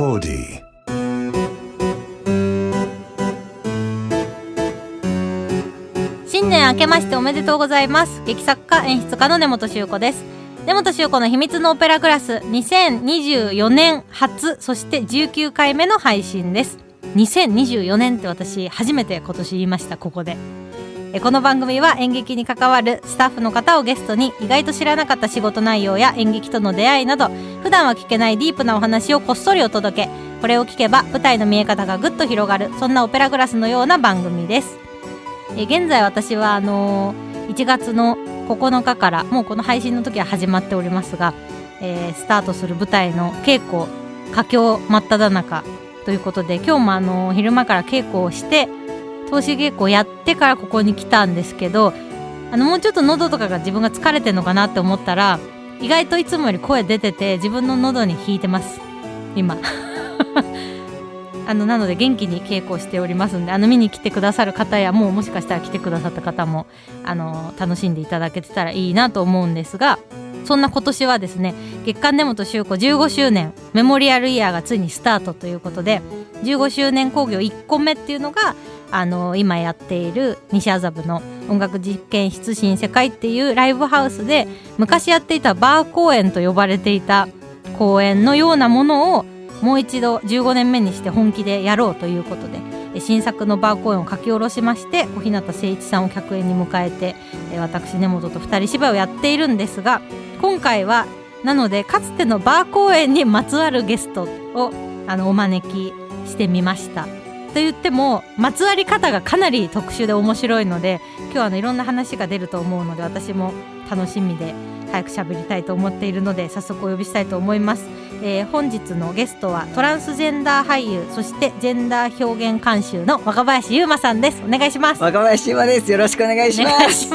Audi. 新年明けましておめでとうございます。劇作家演出家の根本修子です。根本修子の秘密のオペラクラス2024年初そして19回目の配信です。2024年って私初めて今年言いましたここで。この番組は演劇に関わるスタッフの方をゲストに意外と知らなかった仕事内容や演劇との出会いなど普段は聞けないディープなお話をこっそりお届け。これを聞けば舞台の見え方がぐっと広がるそんなオペラグラスのような番組です。え現在私はあの1月の9日からもうこの配信の時は始まっておりますが、えースタートする舞台の稽古佳境真っ只中ということで今日もあの昼間から稽古をして投資稽古やってからここに来たんですけどあのもうちょっと喉とかが自分が疲れてるのかなって思ったら意外といつもより声出てて自分の喉に引いてます。今。あのなので元気に稽古しておりますんであの見に来てくださる方やもうもしかしたら来てくださった方もあの楽しんでいただけてたらいいなと思うんですがそんな今年はですね月刊根本修子15周年メモリアルイヤーがついにスタートということで15周年興行1個目っていうのがあの今やっている西麻布の音楽実験室新世界っていうライブハウスで昔やっていたバー公演と呼ばれていた公演のようなものをもう一度15年目にして本気でやろうということで新作のバー公演を書き下ろしまして小日向誠一さんを客演に迎えて私根本と2人芝居をやっているんですが今回はなのでかつてのバー公演にまつわるゲストをあのお招きしてみました。と言ってもまつわり方がかなり特殊で面白いので今日はあのいろんな話が出ると思うので私も楽しみで早く喋りたいと思っているので早速お呼びしたいと思います、えー本日のゲストはトランスジェンダー俳優そしてジェンダー表現監修の若林優馬さんですお願いします若林島です。よろしくお願いします。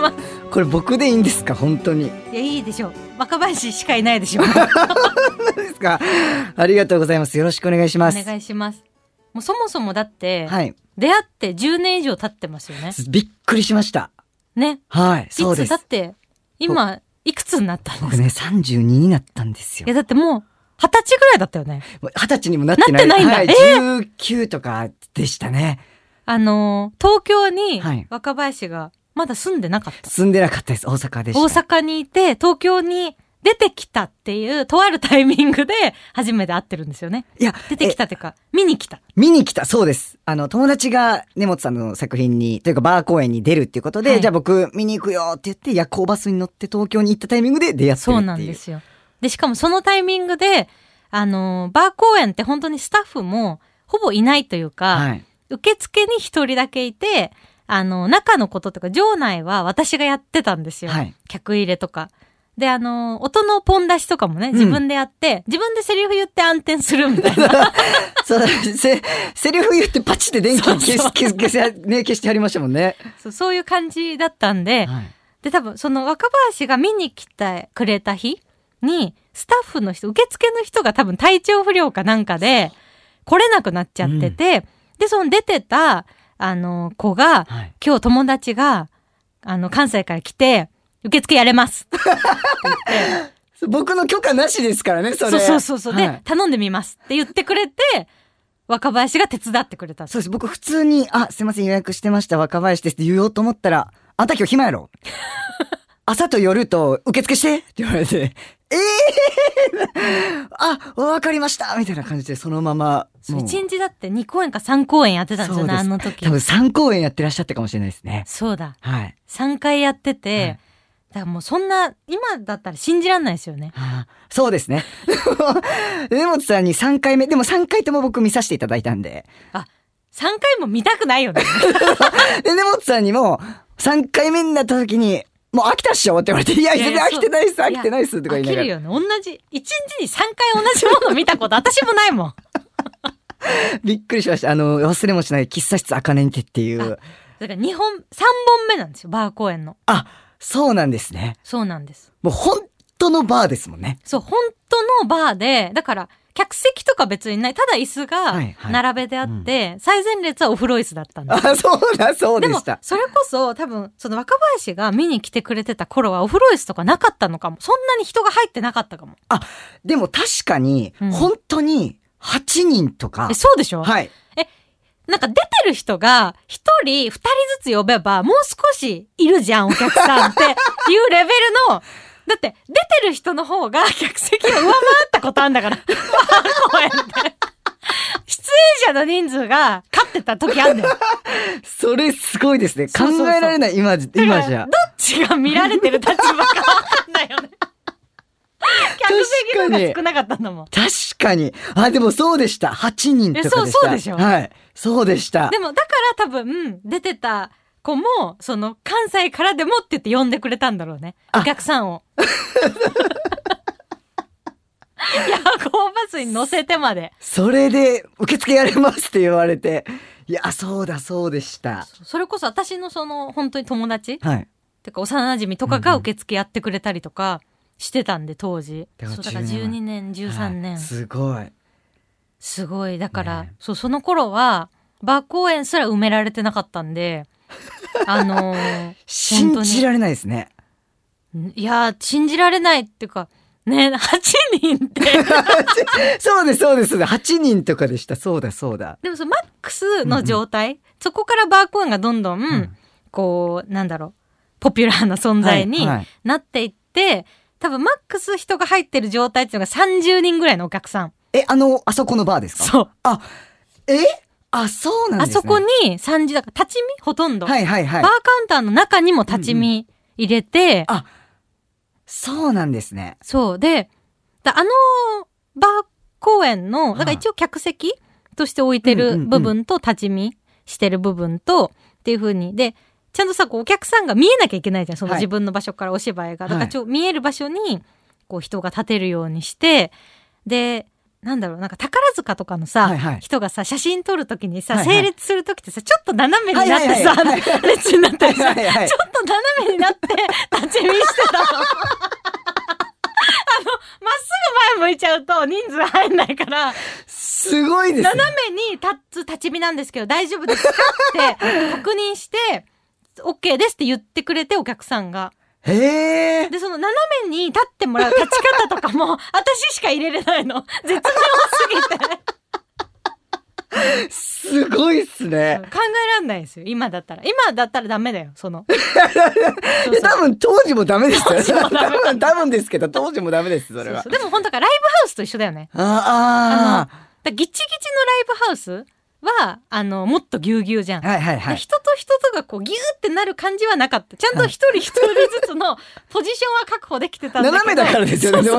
これ僕でいいんですか？本当に。いやいいでしょう若林しかいないでしょう ですかありがとうございます。よろしくお願いしおます。願いしますもうそもそもだって、はい。出会って10年以上経ってますよねびっくりしました。ねはい。いそうですつだっ。て今いくつになったんですか？僕ね、32になったんですよいや。だってもう二十歳ぐらいだったよね。二十歳にもなってない。なってないんだはい、え19とかでしたね。あのー東京にはい若林がまだ住んでなかった。住んでなかったです。大阪でした。大阪にいて東京に出てきたっていうとあるタイミングで初めて会ってるんですよね。いや、出てきたっていうか見に来た。見に来た、そうです。あの、友達が根本さんの作品に、というかバー公演に出るっていうことで、はいじゃあ僕見に行くよって言って、夜行バスに乗って東京に行ったタイミングで出会ってるっていう。そうなんですよ。でしかもそのタイミングであのーバー公演って本当にスタッフもほぼいないというか、はい。受付に一人だけいてあの中のこととか場内は私がやってたんですよ。はい。客入れとか。で、あの、音のポン出しとかもね、自分でやって、自分でセリフ言って暗転するみたいな。そう、せ、セリフ言ってパチって電気消し、消す、消せ、ね、消してありましたもんね。そうそういう感じだったんで、はい。で、多分その若林が見に来てくれた日に、スタッフの人、受付の人が多分体調不良かなんかで、来れなくなっちゃってて、で、その出てた、あの、子が、はい。今日友達が、あの、関西から来て、受付やれます。僕の許可なしですからね、それ。そうそうそうそう、はい。で頼んでみますって言ってくれて若林が手伝ってくれた。そうです。僕普通に、あ、すいません、予約してました、若林ですって言おうと思ったら、あんた今日暇やろ？朝と夜と受付してって言われて、ええー、あ、わかりました。みたいな感じで、そのまま。そうもう。1日だって2公演か3公演やってたんですよねあの時。多分3公演やってらっしゃったかもしれないですね。そうだ。はい。3回やってて、はいだからもうそんな今だったら信じらんないですよねはあそうですね。根本さんに3回目、でも3回とも僕見させていただいたんで。3回も見たくないよね で、根本さんにも3回目になった時に、もう飽きたっしょって言われて、いや、全然飽きてないっす、飽きてないっす、とか言いながら。飽きるよね同じ1日に3回同じもの見たこと私もないもん びっくりしました。あの、忘れもしない喫茶室あかねにてっていう。だから2本3本目なんですよバー公演のあ、そうなんですね。そうなんですもう本当のバーですもんね。そう、本当のバーで、だから、客席とか別にない。ただ椅子はがいはい並べてあって、最前列はお風呂椅子だったんです。あ、そうだ、そうでもでした、。それこそ多分、その若林が見に来てくれてた頃はお風呂椅子とかなかったのかも。そんなに人が入ってなかったかも。でも確かに、うん本当に8人とかえ、。そうでしょ？はい。なんか出てる人が一人二人ずつ呼べばもう少しいるじゃん、お客さんっていうレベルの、だって出てる人の方が客席を上回ったことあんだから。公演で。出演者の人数が勝ってた時あんだよ。それすごいですね。考えられない、今じ、今じゃど。っちが見られてる立場かわかんないよね。客席の方が少なかったんだもん。確かに。あ、でもそうでした。8人とかでした。えそうそうでしょ？はい。そうでした。でもだから多分出てた子も、その関西からでもって言って呼んでくれたんだろうね。あお客さんを。夜行バスに乗せてまで。それで、受付やれますって言われて。いや、そうだ、そうでした。それこそ私のその本当に友達？はい。てか幼馴染とかが受付やってくれたりとかしてたんで当時。だからそうだから10 12年、13年。はいすごい。すごい。だから、ねそう、その頃は、バー公演すら埋められてなかったんで、あのー信じられないですね。いやー、信じられないっていうか、ね、8人って。そうです、そうです。8人とかでした。そうだ、そうだ。でもそのマックスの状態、そこからバーコーンがどんどん、んこう、なんだろう、ポピュラーな存在にはいはいなっていって、多分マックス人が入ってる状態っていうのが30人ぐらいのお客さん。え、あの、あそこのバーですか？そう。あ、え？あ、そうなんあですね。そこに30だから、立ち見？ほとんど。はいはいはいバー。カウンターの中にも立ち見入れて、あ、そうなんですね。そう。で、だあのバー公演の、だからはい一応客席として置いてるうんうんうん部分と立ち見してる部分と、っていう風に。で、ちゃんとさ、こうお客さんが見えなきゃいけないじゃん。そのはい自分の場所からお芝居が。だかはいらちょ、見える場所に、こう人が立てるようにして、で、なんだろう、なんか宝塚とかのさ、はいはい人がさ、写真撮るときにさ、はいはい整列するときってさ、ちょっと斜めになってはいさ、列になったりさ、はいはいちょっと斜めになって立ち見してたの。あの、まっすぐ前向いちゃうと人数入んないから、すごいですね。斜めに立つ立ち見なんですけど大丈夫ですか？って確認して、OK ですって言ってくれてお客さんが。へえ。で、その斜めに立ってもらう 立ち方とかも私しか入れれないの。絶妙すぎて。すごいっすね。考えらんないですよ。今だったら。今だったらダメだよ。その。そういや多分当時もダメですよ。当時もダメ多分、多分ですけど、当時もダメです、それはそう。そうでも本当かライブハウスと一緒だよね。ああだからギチギチのライブハウスは、あの、もっとぎゅうぎゅうじゃん。あ。はいはいはい。で人と人とがこうギューってなる感じはなかった。ちゃんと一人一人ずつのポジションは確保できてたんだけど。斜めだからですよね。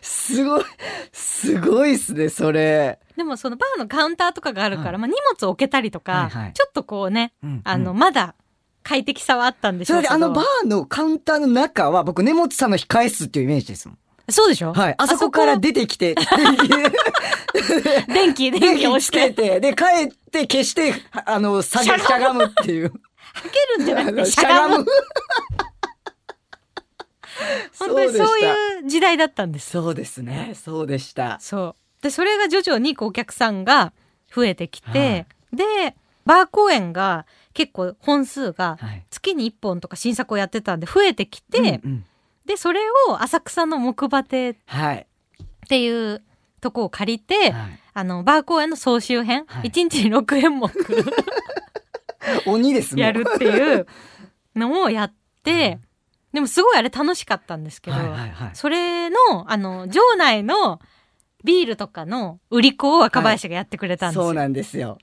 すごい、すごいっすね、それ。でもそのバーのカウンターとかがあるから、はいまあ荷物置けたりとか、はいはいちょっとこうね、うんあの、うんまだ快適さはあったんでしょうけど。それであのバーのカウンターの中は僕根本さんの控え室っていうイメージですもん。そうでしょ？はい。あそこ？から出てきて、電気、電電気気押して、て、で、帰って消して、あの、下げ、しゃがむっていう。かけるんじゃなくて、しゃがむ。本当にそういう時代だったんです。そうですね。そうでした。そう。で、それが徐々にこうお客さんが増えてきて、で、バー公演が結構本数がはい。月に1本とか新作をやってたんで増えてきて、うんうんで、それを浅草の木馬亭っはい。ていうとこを借りて、はい。あの、バー公演の総集編、はい。1日に6演目。鬼ですやるっていうのをやって、でもすごいあれ楽しかったんですけど、はいはいはい。それの、あの、場内のビールとかの売り子を若林がやってくれたんですよ。そうなんですよ。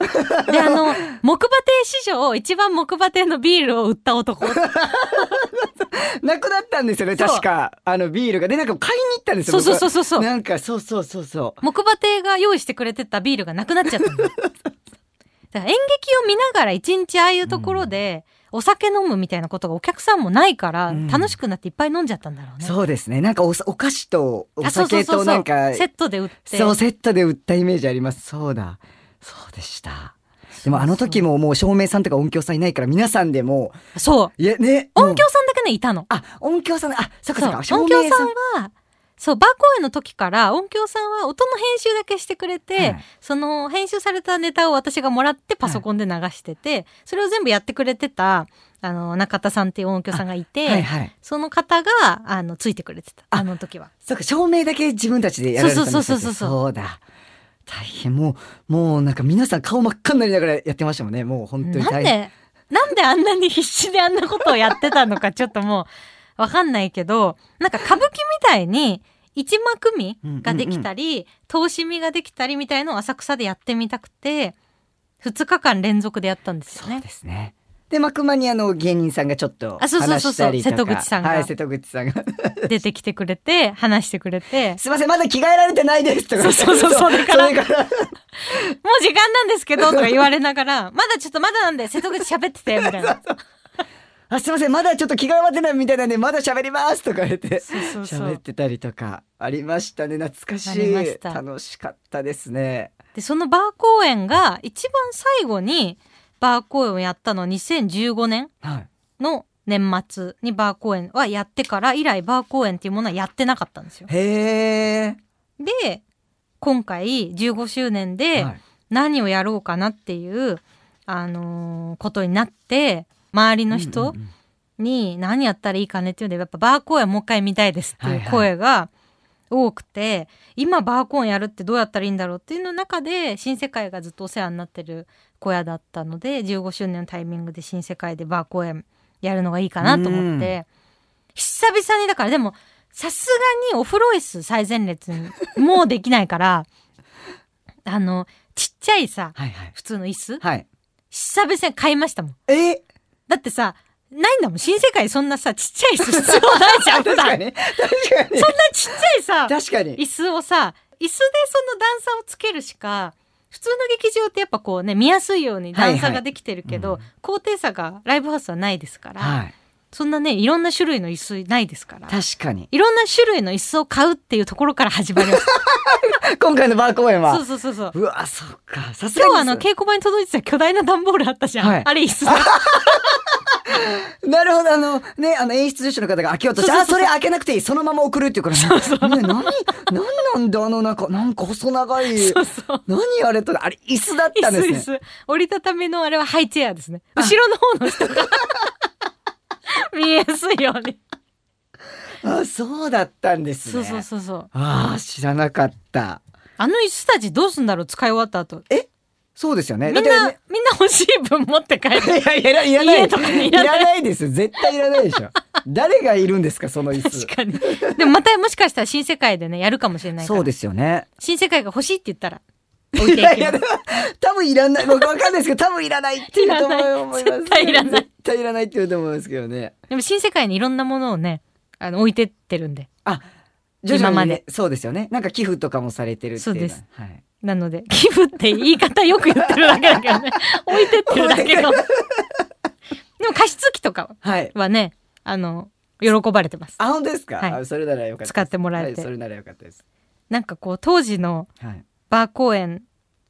で、あの、木馬亭史上一番木馬亭のビールを売った男。なくなったんですよね、確か。あの、ビールが。で、なんか買いに行ったんですよ。そうそうそうそうなんか、そうそうそうそう。木馬亭が用意してくれてたビールがなくなっちゃった。だから演劇を見ながら一日ああいうところでお酒飲むみたいなことがお客さんもないからうん楽しくなっていっぱい飲んじゃったんだろうね。そうですね。なんかお、お菓子とお酒となんか、セットで売って。そう、セットで売ったイメージあります。そうだ。そうでした。でもあの時ももう照明さんとか音響さんいないから皆さんでもそう。う、いやね。音響さんだけね、いたの。あ、音響さん、あ、そっかそっか。音響さんは、そう、バー公演の時から音響さんは音の編集だけしてくれて、はいその編集されたネタを私がもらってパソコンで流してて、それを全部やってくれてた、あの、中田さんっていう音響さんがいて、はいはい。その方が、あの、ついてくれてた。あの時は。そうか、照明だけ自分たちでやられてたんですよそうそうそうそうそうだ。大変、もう、もうなんか皆さん顔真っ赤になりながらやってましたもんね。もう本当になん。で、なんであんなに必死であんなことをやってたのかちょっともうわかんないけど、なんか歌舞伎みたいに一幕見ができたり、通し見ができたりみたいのを浅草でやってみたくて、2日間連続でやったんですよねそうで。すね。で、幕間にあの芸人さんがちょっとあそうそうそうそう話したりとか。瀬戸口さんがはい、瀬戸口さんが。出てきてくれて、話してくれて、すいません、まだ着替えられてないですとか。そうそうそうそれからそれから。もう時間なんですけどとか言われながら、まだちょっとまだなんで瀬戸口喋ってて、みたいな。あ、すいません、まだちょっと着替え終わってないみたいなんで、まだ喋りますとか言って。喋ってたりとか。ありましたね、懐かしい。楽しかったですね。で、そのバー公演が一番最後にバー公演をやったのは2015年はい。の年末にバー公演はやってから以来バー公演っていうものはやってなかったんですよ。へえ。で、今回15周年ではい何をやろうかなっていう、あのーことになって、周りの人に何やったらいいかねっていうので、やっぱバー公演もう一回見たいですっていうはいはい声が多くて、今バー公演やるってどうやったらいいんだろうっていうの中で、新世界がずっとお世話になってる小屋だったので、15周年のタイミングで新世界でバー公演やるのがいいかなと思って、久々にだからでも、さすがにお風呂椅子最前列にもうできないから、あの、ちっちゃいさ、はいはい。普通の椅子はい。久々に買いましたもん。え？だってさ、ないんだもん。新世界そんなさ、ちっちゃい椅子必要ないじゃん。確かに。確かに。そんなちっちゃいさ、確かに。椅子をさ、椅子でその段差をつけるしか、普通の劇場ってやっぱこうね、見やすいように段差ができてるけど、はいはい高低差がライブハウスはないですから、はい。そんなね、いろんな種類の椅子ないですから、確かに。いろんな種類の椅子を買うっていうところから始まります。今回のバー公演は。そうそうそうそう。うわ、そっか。さすがに。今日あの、稽古場に届いてた巨大な段ボールあったじゃん。はいあれ椅子だ。なるほど、あの、ね、あの、演出の方が開けようとして、あ、そうそうそうそれ開けなくていい、そのまま送るっていうから、ね、ね、何、何なんだ、あの、なんか、なんか細長い、そうそう。何あれと、あれ、椅子だったんですね。椅子椅子折りたたみのあれはハイチェアですね。後ろの方の人が 見えやすいように。あ、そうだったんですね。そうそうそうそう。ああ、知らなかった。あの椅子たちどうすんだろう使い終わった後。そうですよね。みんな、みんな欲しい分持って帰る。ねいやいや、いらない。らないいらないですよ。絶対いらないでしょ。誰がいるんですか、その椅子。確かに。でもまたもしかしたら新世界でね、やるかもしれない。そうですよね。新世界が欲しいって言ったら、置いやいや、多分いらない。僕わかんないですけど、多分いらないって言うと思います、ね。絶対いらない絶対いらないって言うと思いますけどね。でも新世界にいろんなものをね、あの、置いてってるんで。あ、徐々に、ね、今までそうですよね。なんか寄付とかもされてるっていうそうです。はい。なので、寄付って言い方よく言ってるだけだけどね。置いてってるだけの。でも加湿器とかはい。はね、あの、喜ばれてます。あ、本当ですか、はいあそれならよかった。使ってもらえてはい、それならよかったです。なんかこう、当時のはい。バー公演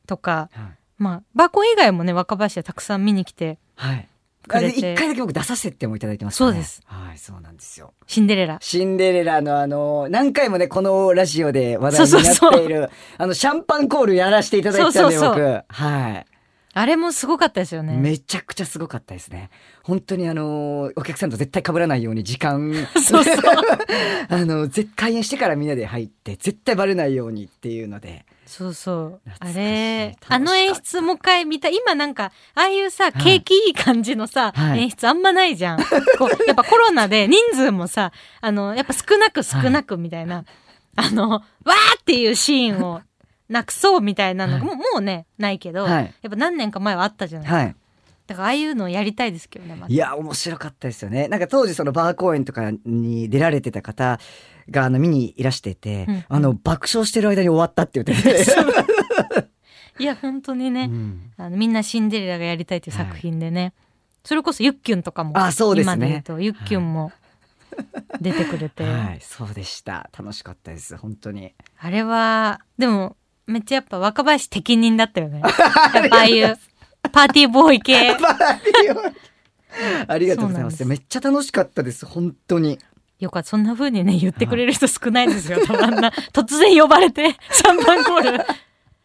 とか、はい。まあ、バーコン以外もね、若林はたくさん見に来て、はい。くれて一回だけ僕出させてもいただいてます、そうです。はい、そうなんですよ。シンデレラ。シンデレラのあの、何回もね、このラジオで話題になっている、あの、シャンパンコールやらせていただいてたんで、僕。はい。あれもすごかったですよね。めちゃくちゃすごかったですね。本当にあの、お客さんと絶対被らないように時間、そうそう。あの、絶開演してからみんなで入って、絶対バレないようにっていうので。そうそう。あれ、あの演出もう一回見た。今なんか、ああいうさ、い景気いい感じのさ、はい演出あんまないじゃん。こう、やっぱコロナで人数もさ、あの、やっぱ少なく少なくみたいな、あの、わーっていうシーンをなくそうみたいなのが、はいもう、もうね、ないけど、はいやっぱ何年か前はあったじゃない。はい。だからああいうのやりたいですけどね、またいや、面白かったですよね。なんか当時そのバー公演とかに出られてた方があの見にいらしてて、うんあの爆笑してる間に終わったって言ってて。いや、本当にね、うんあのみんなシンデレラがやりたいっていう作品でね、それこそユッキュンとかも、あそうですね今でとユッキュンも出てくれて、はい、そうでした。楽しかったです。本当に。あれは、でも、めっちゃやっぱ若林適任だったよね。やっぱああいうパーティーボーイ系。ありがとうございま。すすめっちゃ楽しかったです。本当に。よかった。そんな風にね、言ってくれる人少ないですよ。あんな、突然呼ばれて、シャンパンコール。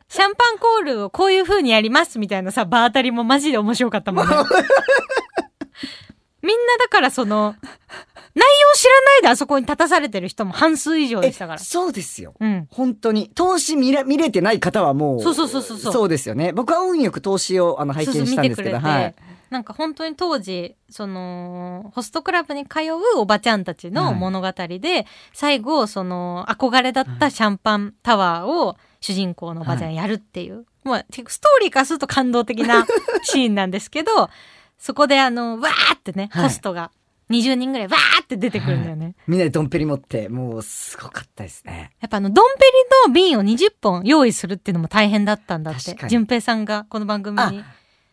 シャンパンコールをこういう風にやりますみたいなさ、場当たりもマジで面白かったもんね。みんなだからその内容知らないであそこに立たされてる人も半数以上でしたからえそうですよ。うん本当に。投資見れ見れてない方はもう。そうそうそうそうそうですよね。僕は運よく投資をあの拝見したんですけど、はい。なんか本当に当時そのホストクラブに通うおばちゃんたちの物語で、最後その憧れだったシャンパンタワーを主人公のおばちゃんがやるっていう、まあ結構ストーリーからすると感動的なシーンなんですけどそこであのわーってね、はいホストが20人ぐらいわーって出てくるんだよね。みんなでドンペリ持って、もうすごかったですね。やっぱあのドンペリの瓶を20本用意するっていうのも大変だったんだって確かに淳平さんがこの番組に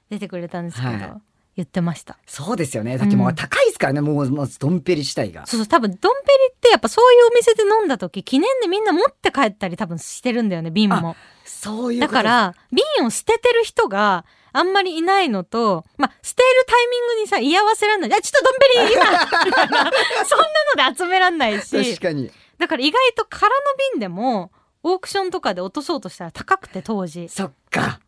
出てくれたんですけど、はい言ってました。そうですよね。だってもう高いですからね、もう、まずドンペリ自体が。そうそう、多分、ドンペリってやっぱそういうお店で飲んだ時、記念でみんな持って帰ったり多分してるんだよね、瓶も。そういうことだか、ら、瓶を捨ててる人があんまりいないのと、まあ、捨てるタイミングにさ、居合わせらんない。あ、ちょっとドンペリ 今みたいなそんなので集めらんない確し、かに。だから意外と空の瓶でも、オークションとかで落とそうとしたら高くて当時。そっか。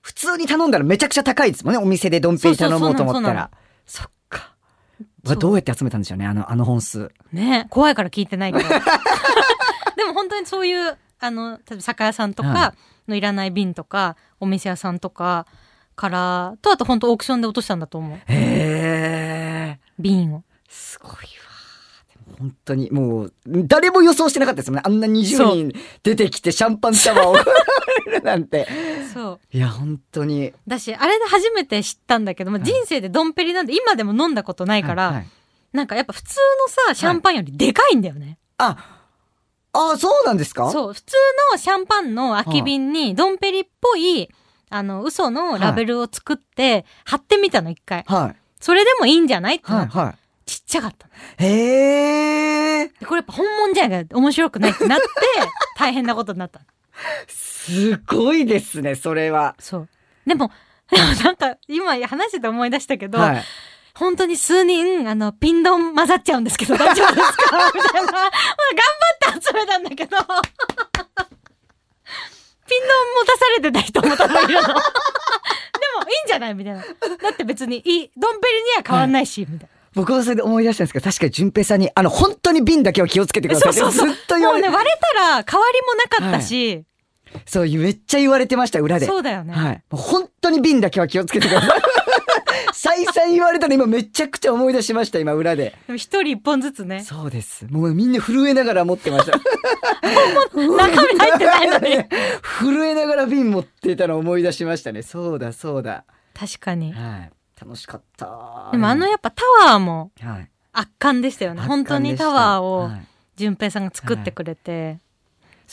普通に頼んだらめちゃくちゃ高いですもんね。お店でドンペリ頼もうと思ったら。そっか。どうやって集めたんでしょうね、あの、あの本数。ね怖いから聞いてないけど。でも本当にそういう、あの、例えば酒屋さんとはかのいらない瓶とか、お店屋さんとかから、とあと本当オークションで落としたんだと思う。へえ。瓶を。すごいわ。本当に、もう、誰も予想してなかったですもんね。あんな20人出てきてシャンパンタワーを るなんて。そう。いや、本当に。だし、あれで初めて知ったんだけど、まあ、はい人生でドンペリなんて今でも飲んだことないから、はいはいなんかやっぱ普通のさ、シャンパンよりでかいんだよね。あ、あ、そうなんですか？そう。普通のシャンパンの空き瓶にドンペリっぽい、あの、嘘のラベルを作って、貼ってみたの、一回。はい。それでもいいんじゃないってなはい、ってはちっちゃかった。へえ。でこれやっぱ本物じゃないから面白くないってなって、大変なことになったの。すごいですね、それは。そう。でも、で もなんか、今話してて思い出したけど、はい。本当に数人、あの、ピンドン混ざっちゃうんですけど、大丈夫ですか？みたいな。まあ、頑張って集めたんだけど、ピンドン持たされてた人も多分いるの。でも、いいんじゃない？みたいな。だって別に、いい、ドンペリには変わんないし、みたい僕はそれで思い出したんですけど、確かに淳平さんに、あの、本当に瓶だけは気をつけてくな。ださいってそうそうそう。ずっと言われて、もうね、割れたら、変わりもなかったし、そう、めっちゃ言われてました、裏で。そうだよね。はい。もう本当に瓶だけは気をつけてください。再三言われたの今めちゃくちゃ思い出しました、今裏で。一人一本ずつね。そうです。もうみんな震えながら持ってました。中身入ってないのに。震えながら瓶持ってたのを思い出しましたね。そうだ、そうだ。確かに。はい。楽しかった。でもあのやっぱタワーもはい。圧巻でしたよね。本当にタワーをはい淳平さんが作ってくれて。そう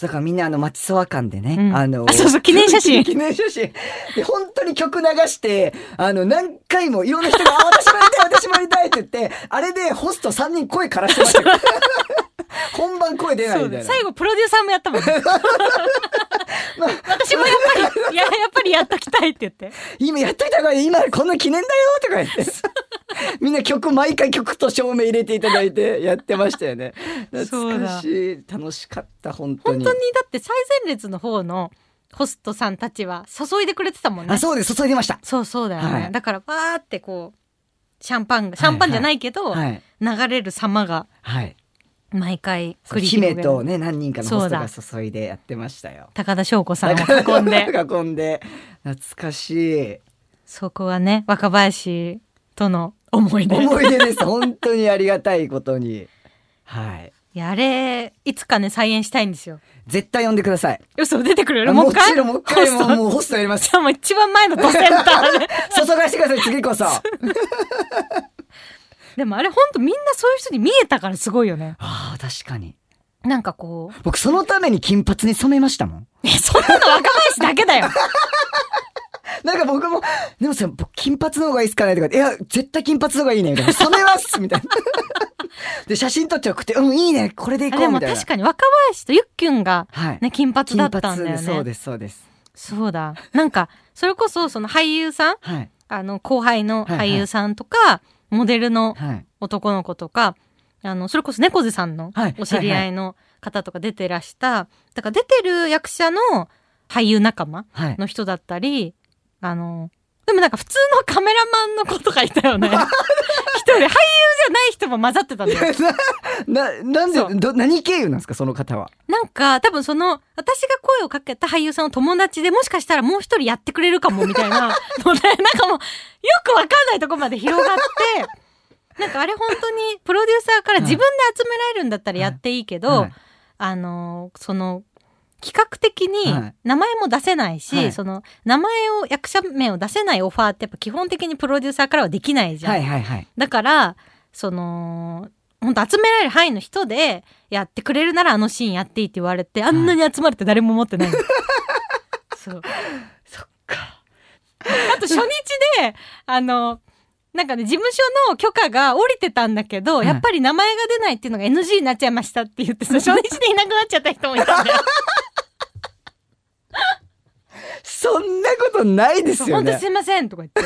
だからみんなあの町そわ館でね、うん。あのあそうそう記念写真。記念写真。で本当に曲流してあの何回もいろんな人が「あ私もやりたい私もやりたい」って言ってあれでホスト3人声からしてましたよ 本番声出ないみたいな。最後プロデューサーもやったもんね。私もやっぱり、いや、やっぱりやっときたいって言って。今やっといた方がいい。今こんな記念だよとか言って。みんな曲毎回曲と照明入れていただいてやってましたよね。懐かしい。楽しかった本当に。本当にだって最前列の方のホストさんたちは注いでくれてたもんね。あ。そうです。注いでました。そうそうだよね。はい。だから、わーってこう、シャンパンが、シャンパンじゃないけど、はい。流れる様が。はい毎回姫とね何人かのホストがそ注いでやってましたよ。高田翔子さんを囲んで、囲んで。懐かしい。そこはね、若林との思い出。思い出です。本当にありがたいことに。はい。いや、あれ、いつかね、再演したいんですよ。絶対呼んでください。嘘、出てくれる？もうも一回？ちろんもう一回ホスト？もうホストやります。しかも一番前のドセンターで。注がしてください次こそでもあれほんとみんなそういう人に見えたからすごいよね。ああ確かになんかこう、僕そのために金髪に染めましたもんえ、そんなの若林だけだよ。なんか僕も、でもさ、僕金髪の方がいいっすかねとか、いや、絶対金髪の方がいいね、みたいな。染めますみたいな。で、写真撮っちゃくて、うん、いいね、これでいこう、あでもみたいな。確かに若林とゆっきゅんがはい。ね、金髪だったんだよ金髪でそうね。です、そうです。そうだ。なんか、それこそその俳優さん？はい。あの、後輩の俳優さんとか、モデルのはい。男の子とか、あの、それこそ猫背さんのはいお知り合いの方とか出てらした、だから出てる役者の俳優仲間はい。の人だったり、あの、でもなんか普通のカメラマンの子とかいたよね。一人、俳優じゃない人も混ざってたんだよ。な、なんで、ど、何経由なんですか、その方は？なんか多分その、私が声をかけた俳優さんの友達でもしかしたらもう一人やってくれるかもみたいなので、なんかもう、よくわかんないとこまで広がって、なんかあれ本当にプロデューサーから自分で集められるんだったらやっていいけど、はいあのーその企画的にはい名前も出せないし、はいその名前を役者名を出せないオファーってやっぱ基本的にプロデューサーからはできないじゃん。はいはいはい。だからその本当集められる範囲の人でやってくれるならあのシーンやっていいって言われてあんなに集まるって誰も思ってないの。そうそっか。あと初日であのなんかね、事務所の許可が降りてたんだけど、はいやっぱり名前が出ないっていうのが NG になっちゃいましたって言ってさ、初日でいなくなっちゃった人もいたんだよ。そんなことないですよね本当す。いませんとか言って。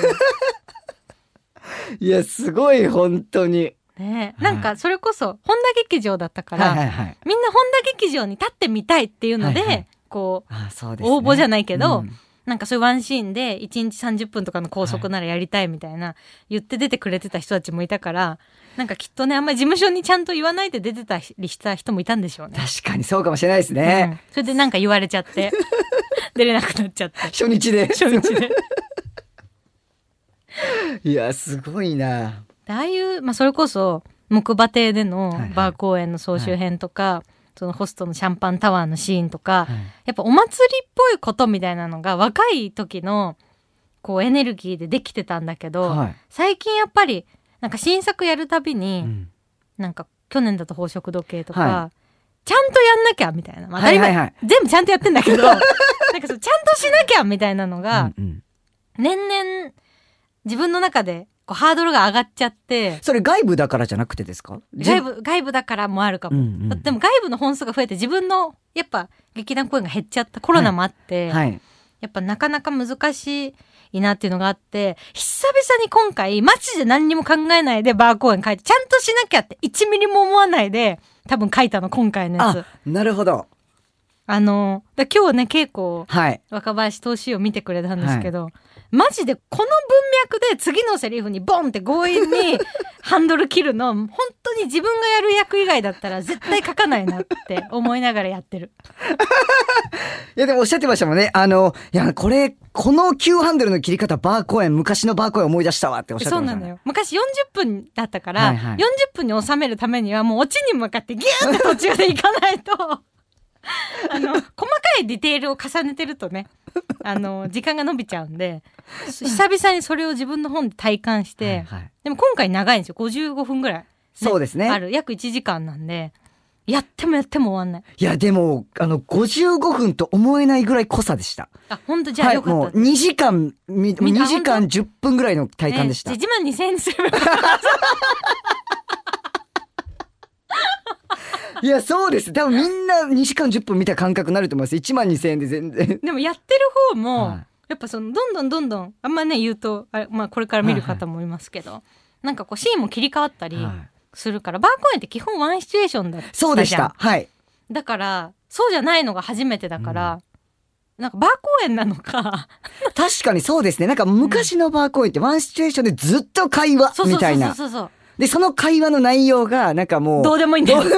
いや、すごい、本当に。ねえなんかそれこそ、本田劇場だったから、はいはいはい。みんな本田劇場に立ってみたいっていうので、はいはいこう、ね。応募じゃないけどうんなんかそういうワンシーンで1日30分とかの拘束ならやりたいみたいな、言って出てくれてた人たちもいたから、なんかきっとね、あんまり事務所にちゃんと言わないで出てたりした人もいたんでしょうね。確かにそうかもしれないですね。うんそれでなんか言われちゃって、出れなくなっちゃって。初日で。初日で。いや、すごいな。でああいう、まあ、それこそ木馬亭でのはいはいバー公演の総集編とか、そのホストのシャンパンタワーのシーンとか、はいやっぱお祭りっぽいことみたいなのが若い時のこうエネルギーでできてたんだけど、はい最近やっぱりなんか新作やるたびに、うんなんか去年だと宝飾時計とか、はちゃんとやんなきゃみたいな、まあ、当たり前、はいはいはい。全部ちゃんとやってんだけど。なんかそうちゃんとしなきゃみたいなのが、うんうん。年々自分の中でこうハードルが上がっちゃって。それ外部だからじゃなくてですか？外部外部だからもあるかも、うんうん。でも外部の本数が増えて自分のやっぱ劇団公演が減っちゃった。コロナもあって、はい。やっぱなかなか難しいなっていうのがあって久々に今回マジで何にも考えないでバー公演書いてちゃんとしなきゃって1ミリも思わないで多分書いたの今回のやつあ、なるほど。あのだ今日ね稽古をはい。若林投資を見てくれたんですけど、マジでこの文脈で次のセリフにボンって強引に ハンドル切るの本当に自分がやる役以外だったら絶対書かないなって思いながらやってる。いや、でもおっしゃってましたもんね。あの、いや、これ、この急ハンドルの切り方、バー公演、昔のバー公演思い出したわっておっしゃってました、ね。そうなのよ。昔40分だったから、はいはい40分に収めるためにはもうオチに向かってギューって途中で行かないと、あの、細かいディテールを重ねてるとね、あの、時間が伸びちゃうんで、久々にそれを自分の本で体感して、はいはいでも今回長いんですよ。55分ぐらい、そうですねある。約1時間なんで、やってもやっても終わんない。いや、でも、あの、55分と思えないぐらい濃さでした。あ、本当？じゃあはい、よかった。もう2時間、みみ2時間10分ぐらいの体感でした。ねじゃあ1万2000円にすればよかったいや、そうです。多分みんな2時間10分見た感覚になると思います。1万2000円で全然。でもやってる方も、はいやっぱそのどんどんどんどんあんまね言うとあれ、まあ、これから見る方もいますけど、なんかこうシーンも切り替わったりはいするから、バー公演って基本ワンシチュエーションだったじゃんそうでした。はい。だからそうじゃないのが初めてだから、なんかバー公演なのか確かにそうですね。なんか昔のバー公演ってワンシチュエーションでずっと会話そうそうそうそうみたいな。そうそうで、その会話の内容が、なんかもう。どうでもいいんだよ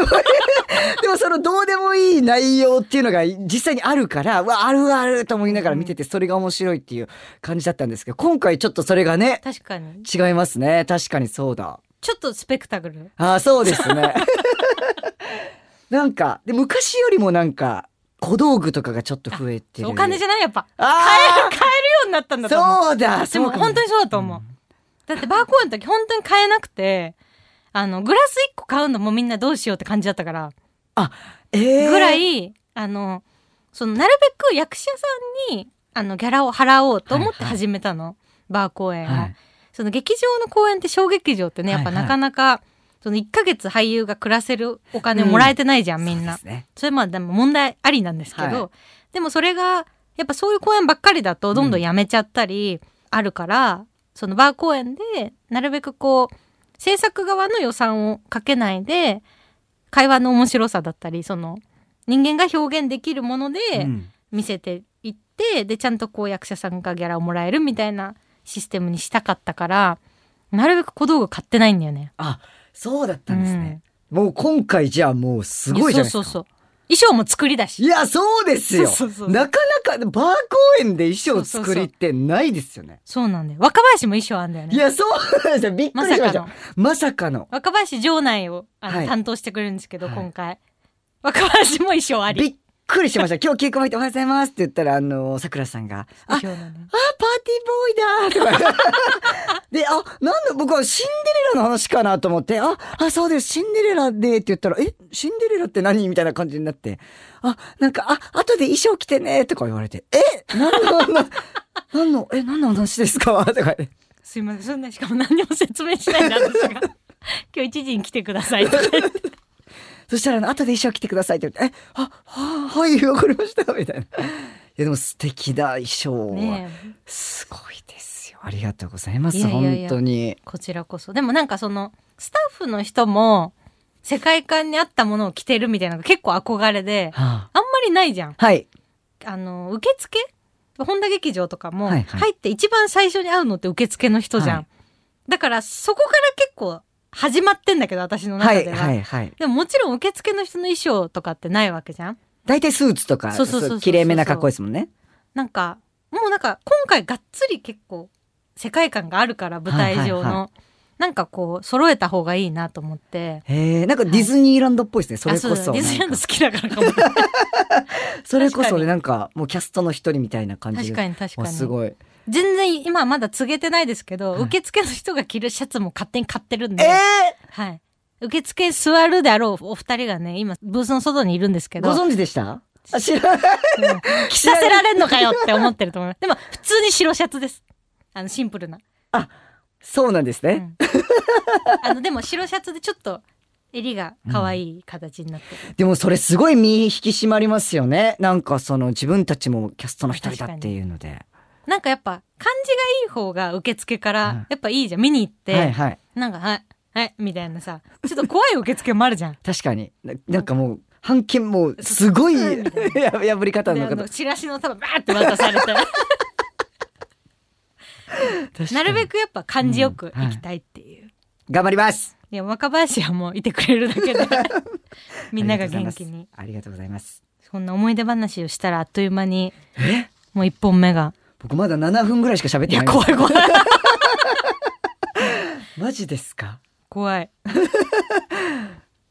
でもそのどうでもいい内容っていうのが実際にあるから、うわ、あるあると思いながら見てて、それが面白いっていう感じだったんですけど、今回ちょっとそれがね、確かに違いますね。確かにそうだ。ちょっとスペクタクル？ああ、そうですね。なんか、で、昔よりもなんか、小道具とかがちょっと増えてる。お金じゃない？やっぱ。買あえる買えるようになったんあだと思う。そうだでも本当にそうだと思う、だってバー公演の時本当に買えなくてあのグラス1個買うのもみんなどうしようって感じだったから。ええぐらい、あのそのなるべく役者さんにあのギャラを払おうと思って始めたの、バー公演を、はいその劇場の公演って小劇場ってねやっぱはい。はいなかなか、その1ヶ月俳優が暮らせるお金をもらえてないじゃん、みんな。そね。それまあでも問題ありなんですけど、はでもそれがやっぱそういう公演ばっかりだとどんどんやめちゃったりあるから、そのバー公演でなるべくこう制作側の予算をかけないで会話の面白さだったりその人間が表現できるものでうん。見せていって、でちゃんとこう役者さんがギャラをもらえるみたいなシステムにしたかったからなるべく小道具買ってないんだよねあ、そうだったんですね。もう今回じゃあもうすごいじゃないですか。そうそうそう衣装も作りだしいや、そうですよ。なかなか、バー公演で衣装作りってないですよね。そうなんだよ若林も衣装あんだよねいや、そうなんですよ。びっくまりしましたさかの。まさかの。若林場内をあの、はい担当してくれるんですけど、はい今回若林も衣装ありびっくりしました。今日稽古場行っておはようございますって言ったら、あの、桜さんが、あ、ね。パーティーボーイだーとか。で、あ、なんだ、僕はシンデレラの話かなと思って、あ、あ、そうです、シンデレラでって言ったら、え、シンデレラって何みたいな感じになって、あ、なんか、あ、後で衣装着てねとか言われて、え、何の、な何の、え、何の話ですか？とか言って。すいませんそんなしかも何も説明しないで私が。今日1時に来てくださいってそしたら、後で衣装着てくださいって言って、え、あ、は、はい、わかりました、みたいな。いや、でも素敵だ、衣装は。すごいですよ。ありがとうございます。いやいやいや本当に。こちらこそでもなんかそのスタッフの人も世界観に合ったものを着てるみたいなのが結構憧れではあ、あんまりないじゃんはい。あの受付？本田劇場とかも入って一番最初に会うのって受付の人じゃん、はいだからそこから結構始まってんだけど私のはい、中では、はい、はい。でももちろん受付の人の衣装とかってないわけじゃん。大体スーツとか、そうそうそう綺麗めな格好ですもんね。なんかもうなんか今回がっつり結構世界観があるから舞台上の、はいはいはなんかこう揃えた方がいいなと思って。へえ、なんかディズニーランドっぽいですね。それこそ。ディズニーランド好きだからかも。それこそなんかもうキャストの一人みたいな感じ確かに確かに。すごい。全然今まだ告げてないですけど、はい。受付の人が着るシャツも勝手に買ってるんえで、えはい。受付に座るであろうお二人がね今ブースの外にいるんですけど。ご存知でした？あ、知らない。うん。着させられんのかよって思ってると思いますでも普通に白シャツです。あのシンプルな、そうなんですね。うん。あのでも白シャツでちょっと襟が可愛い形になってる、でもそれすごい身引き締まりますよね。なんかその自分たちもキャストの一人だっていうので。なんかやっぱ感じがいい方が受付かうん。らやっぱいいじゃん。見に行って、はいはい。なんかはいはいみたいなさちょっと怖い受付もあるじゃん。確かに。ななんかもう、半券もうすごい 破り方の方。チラシの束バーって渡されて。なるべくやっぱ感じよく行きたいっていう、頑張ります。いや若林はもういてくれるだけで。みんなが元気に。ありがとうございます。そんな思い出話をしたらあっという間にえ？もう一本目が僕まだ7分ぐらいしか喋っいやてない。怖い怖い。マジですか？怖い。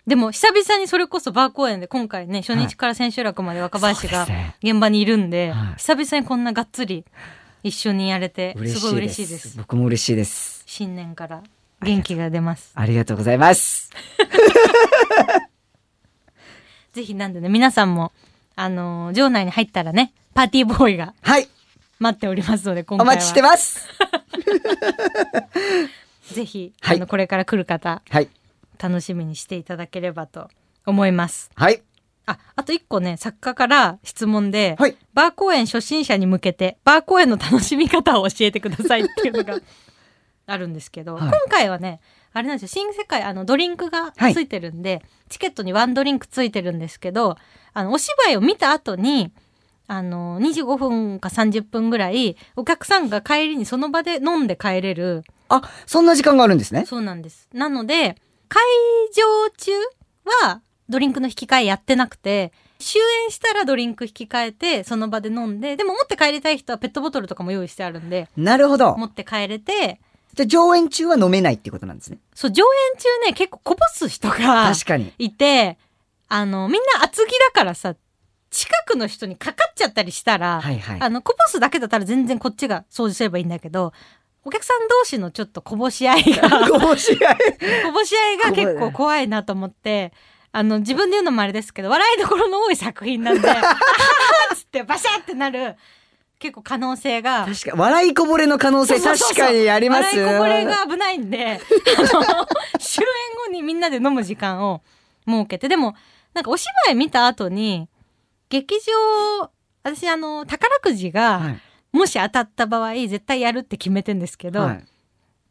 でも久々にそれこそバー公演で今回ね初日から千秋楽まで若林が現場にいるんではい。久々にこんながっつり一緒にやれてすごい嬉しいです。僕も嬉しいです。新年から元気が出ます。ありがとうございます。ぜひなんでね皆さんもあのー場内に入ったらねパーティーボーイがはい。待っておりますので今回はお待ちしてます。ぜひ、はいあのこれから来る方はい。楽しみにしていただければと思いますはい。ああと一個ね作家から質問で、はい。バー公演初心者に向けてバー公演の楽しみ方を教えてくださいっていうのが あるんですけど、はい今回はねあれなんですよ新世界あのドリンクがはいついてるんで、チケットにワンドリンクついてるんですけどあのお芝居を見た後にあの25分か30分ぐらいお客さんが帰りにその場で飲んで帰れるあ、そんな時間があるんですね。そうなんですなので会場中はドリンクの引き換えやってなくて終演したらドリンク引き換えてその場で飲んででも持って帰りたい人はペットボトルとかも用意してあるんでなるほど。持って帰れてじゃあ上演中は飲めないってことなんですね。そう上演中ね結構こぼす人が確かに。いてあのみんな厚着だからさ近くの人にかかっちゃったりしたら、はいはい。あのこぼすだけだったら全然こっちが掃除すればいいんだけどお客さん同士のちょっとこぼし合いがこぼし合い。こぼし合いが結構怖いなと思って、あの、自分で言うのもあれですけど、笑いどころの多い作品なんで、あははつってバシャってなる、結構可能性が、確か笑いこぼれの可能性確かにあります。笑いこぼれが危ないんで、あの、終演後にみんなで飲む時間を設けて、でも、なんかお芝居見た後に、劇場、私あの、宝くじが、はい。もし当たった場合、絶対やるって決めてんですけど、はい。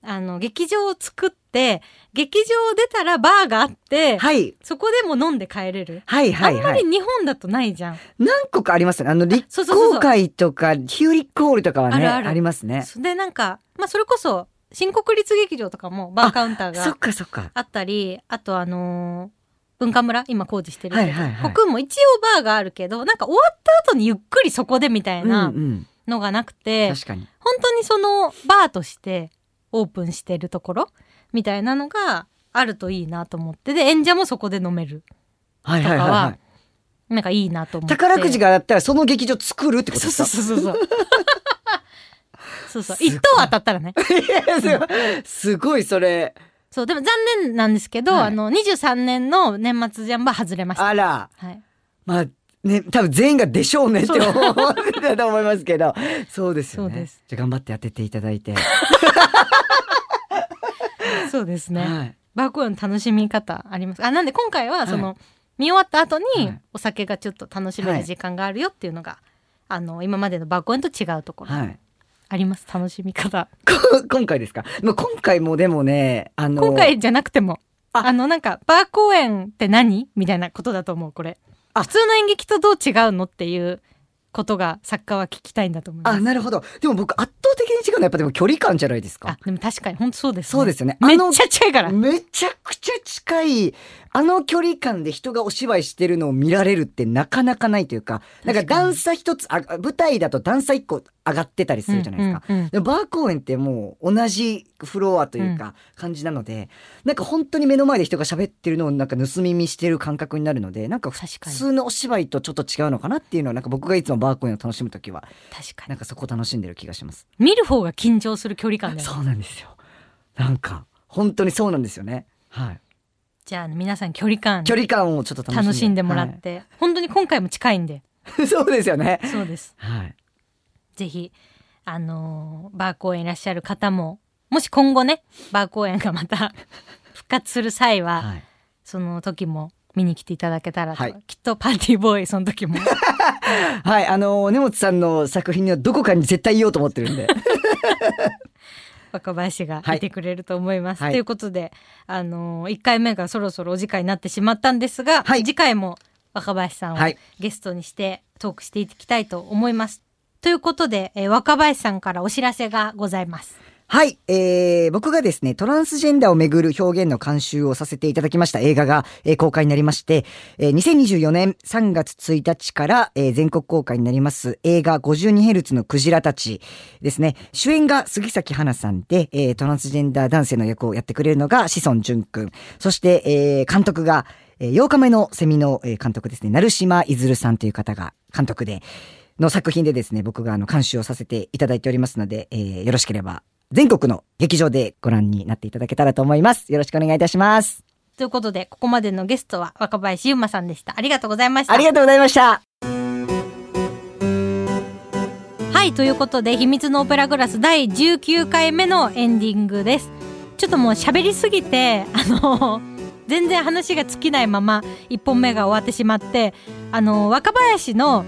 あの劇場を作って劇場出たらバーがあって、はい。そこでも飲んで帰れる、はいはいはい。あんまり日本だとないじゃん。何個かありますよね。あの、立候会とか、ヒューリックホールとかはね、ありますね。でなんか、まあ、それこそ新国立劇場とかもバーカウンターそっがかそっか。あったりあとあのー文化村？今工事してるけど、はいはいはい。国も一応バーがあるけどなんか終わった後にゆっくりそこでみたいうんう。なん。のがなくて、確かに。本当にそのバーとしてオープンしてるところ？みたいなのがあるといいなと思って。で演者もそこで飲める。はいはいはい、とかは。はいなんかいいなと思って。宝くじが当たったらその劇場作るってことそうですか？そうそうそうそうそう。すごい一等当たったらね。すごいそれ。そうでも残念なんですけど、はいあの23年の年末ジャンボは外れましたあら。はいまあ、ね、多分全員がでしょうねって思ってたと思いますけど。そうですよね。そうですじゃあ頑張って当てていただいて。そうですね、はい。バーコーの楽しみ方ありますあなんで今回はその、は見終わった後にはいお酒がちょっと楽しめはいる時間があるよっていうのが、あの今までのバーコーと違うところはい。あります。楽しみ方。こ今回ですか？まあ、今回もでもね、あの。今回じゃなくても。あ。あのなんかバー公演って何？みたいなことだと思うこれ。あ。普通の演劇とどう違うの？っていうことが作家は聞きたいんだと思いますあ、なるほど。でも僕圧倒的に違うのはやっぱでも距離感じゃないですかあ。でも確かに本当そうです、ね、そうですよね。めっちゃ近いからめちゃくちゃ近い、あの距離感で人がお芝居してるのを見られるってなかなかないというか、なんか段差一つ、あ舞台だと段差一個上がってたりするじゃないですか。うんうんうんでもバー公演ってもう同じフロアというか感じなので、なんか本当に目の前で人が喋ってるのをなんか盗み見してる感覚になるので、なんか普通のお芝居とちょっと違うのかなっていうのは、なんか僕がいつもバー公演を楽しむときは、確かになんかそこを楽しんでる気がします。見る方が緊張する距離感だよねそうなんですよ。なんか、本当にそうなんですよね。はい。じゃあ皆さん距離感距離感をちょっと楽しんで楽しんでもらって、本当に今回も近いんではい そうですよね。そうですはい。ぜひあのーバー公演いらっしゃる方ももし今後ねバー公演がまた 復活する際は、はい。その時も見に来ていただけたらと、はいきっとパーティーボーイその時も はい。あの、根本さんの作品にはどこかに絶対言おうと思ってるんで。若林がはいいてくれると思います。はいということで、あのー、1回目がそろそろお時間になってしまったんですが、はい次回も若林さんをはいゲストにしてトークしていきたいと思います。ということで、えー若林さんからお知らせがございます。はい。えー、僕がですね、トランスジェンダーをめぐる表現の監修をさせていただきました映画が、えー公開になりまして、えー2024年3月1日から、えー全国公開になります映画 52Hz のクジラたちですね。主演が杉咲花さんで、えートランスジェンダー男性の役をやってくれるのが志尊淳くん。そして、えー監督が、えー8日目のセミの監督ですね、成島いずるさんという方が監督で、の作品でですね、僕があの監修をさせていただいておりますので、えーよろしければ全国の劇場でご覧になっていただけたらと思います。よろしくお願いいたします。ということで、ここまでのゲストは若林優馬さんでした。ありがとうございました。ありがとうございました。はい、ということで、秘密のオペラグラス第19回目のエンディングです。ちょっともう喋りすぎて、あの、全然話が尽きないまま1本目が終わってしまって、あの、若林の、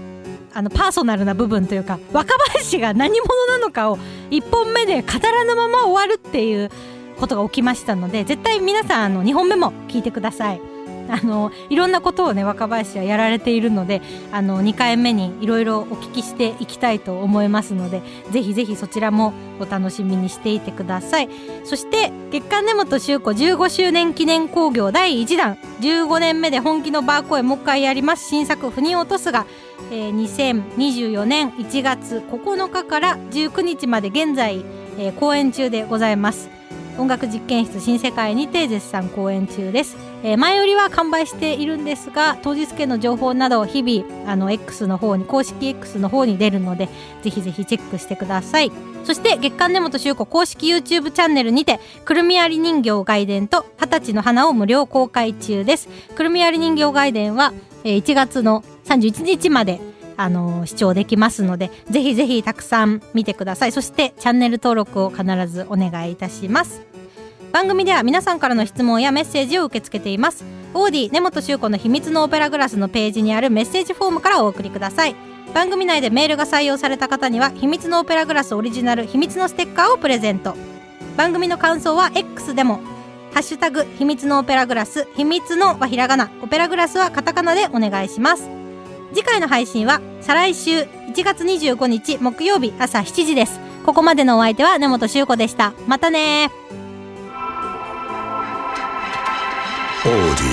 あの、パーソナルな部分というか、若林が何者なのかを1本目で語らぬまま終わるっていうことが起きましたので、絶対皆さん、あの、2本目も聞いてください。あのいろんなことをね若林はやられているのであの2回目にいろいろお聞きしていきたいと思いますのでぜひぜひそちらもお楽しみにしていてください。そして月刊根本周子15周年記念興行第1弾。15年目で本気のバーコへもう一回やります。新作「腑に落とすが」えー2024年1月9日から19日まで現在、えー公演中でございます。音楽実験室新世界にて絶賛公演中です、えー前売りは完売しているんですが当日券の情報など日々あの X の方に公式 X の方に出るのでぜひぜひチェックしてください。そして月刊根本周子公式 YouTube チャンネルにてくるみ割り人形外伝と二十歳の花を無料公開中です。くるみ割り人形外伝は、え1月の31日まであの視聴できますのでぜひぜひたくさん見てください。そしてチャンネル登録を必ずお願いいたします。番組では皆さんからの質問やメッセージを受け付けています。オーディ根本周子の秘密のオペラグラスのページにあるメッセージフォームからお送りください。番組内でメールが採用された方には秘密のオペラグラスオリジナル秘密のステッカーをプレゼント。番組の感想は X でもハッシュタグ秘密のオペラグラス秘密のはひらがなオペラグラスはカタカナでお願いします。次回の配信は再来週1月25日木曜日朝7時です。ここまでのお相手は根本修子でした。またねー。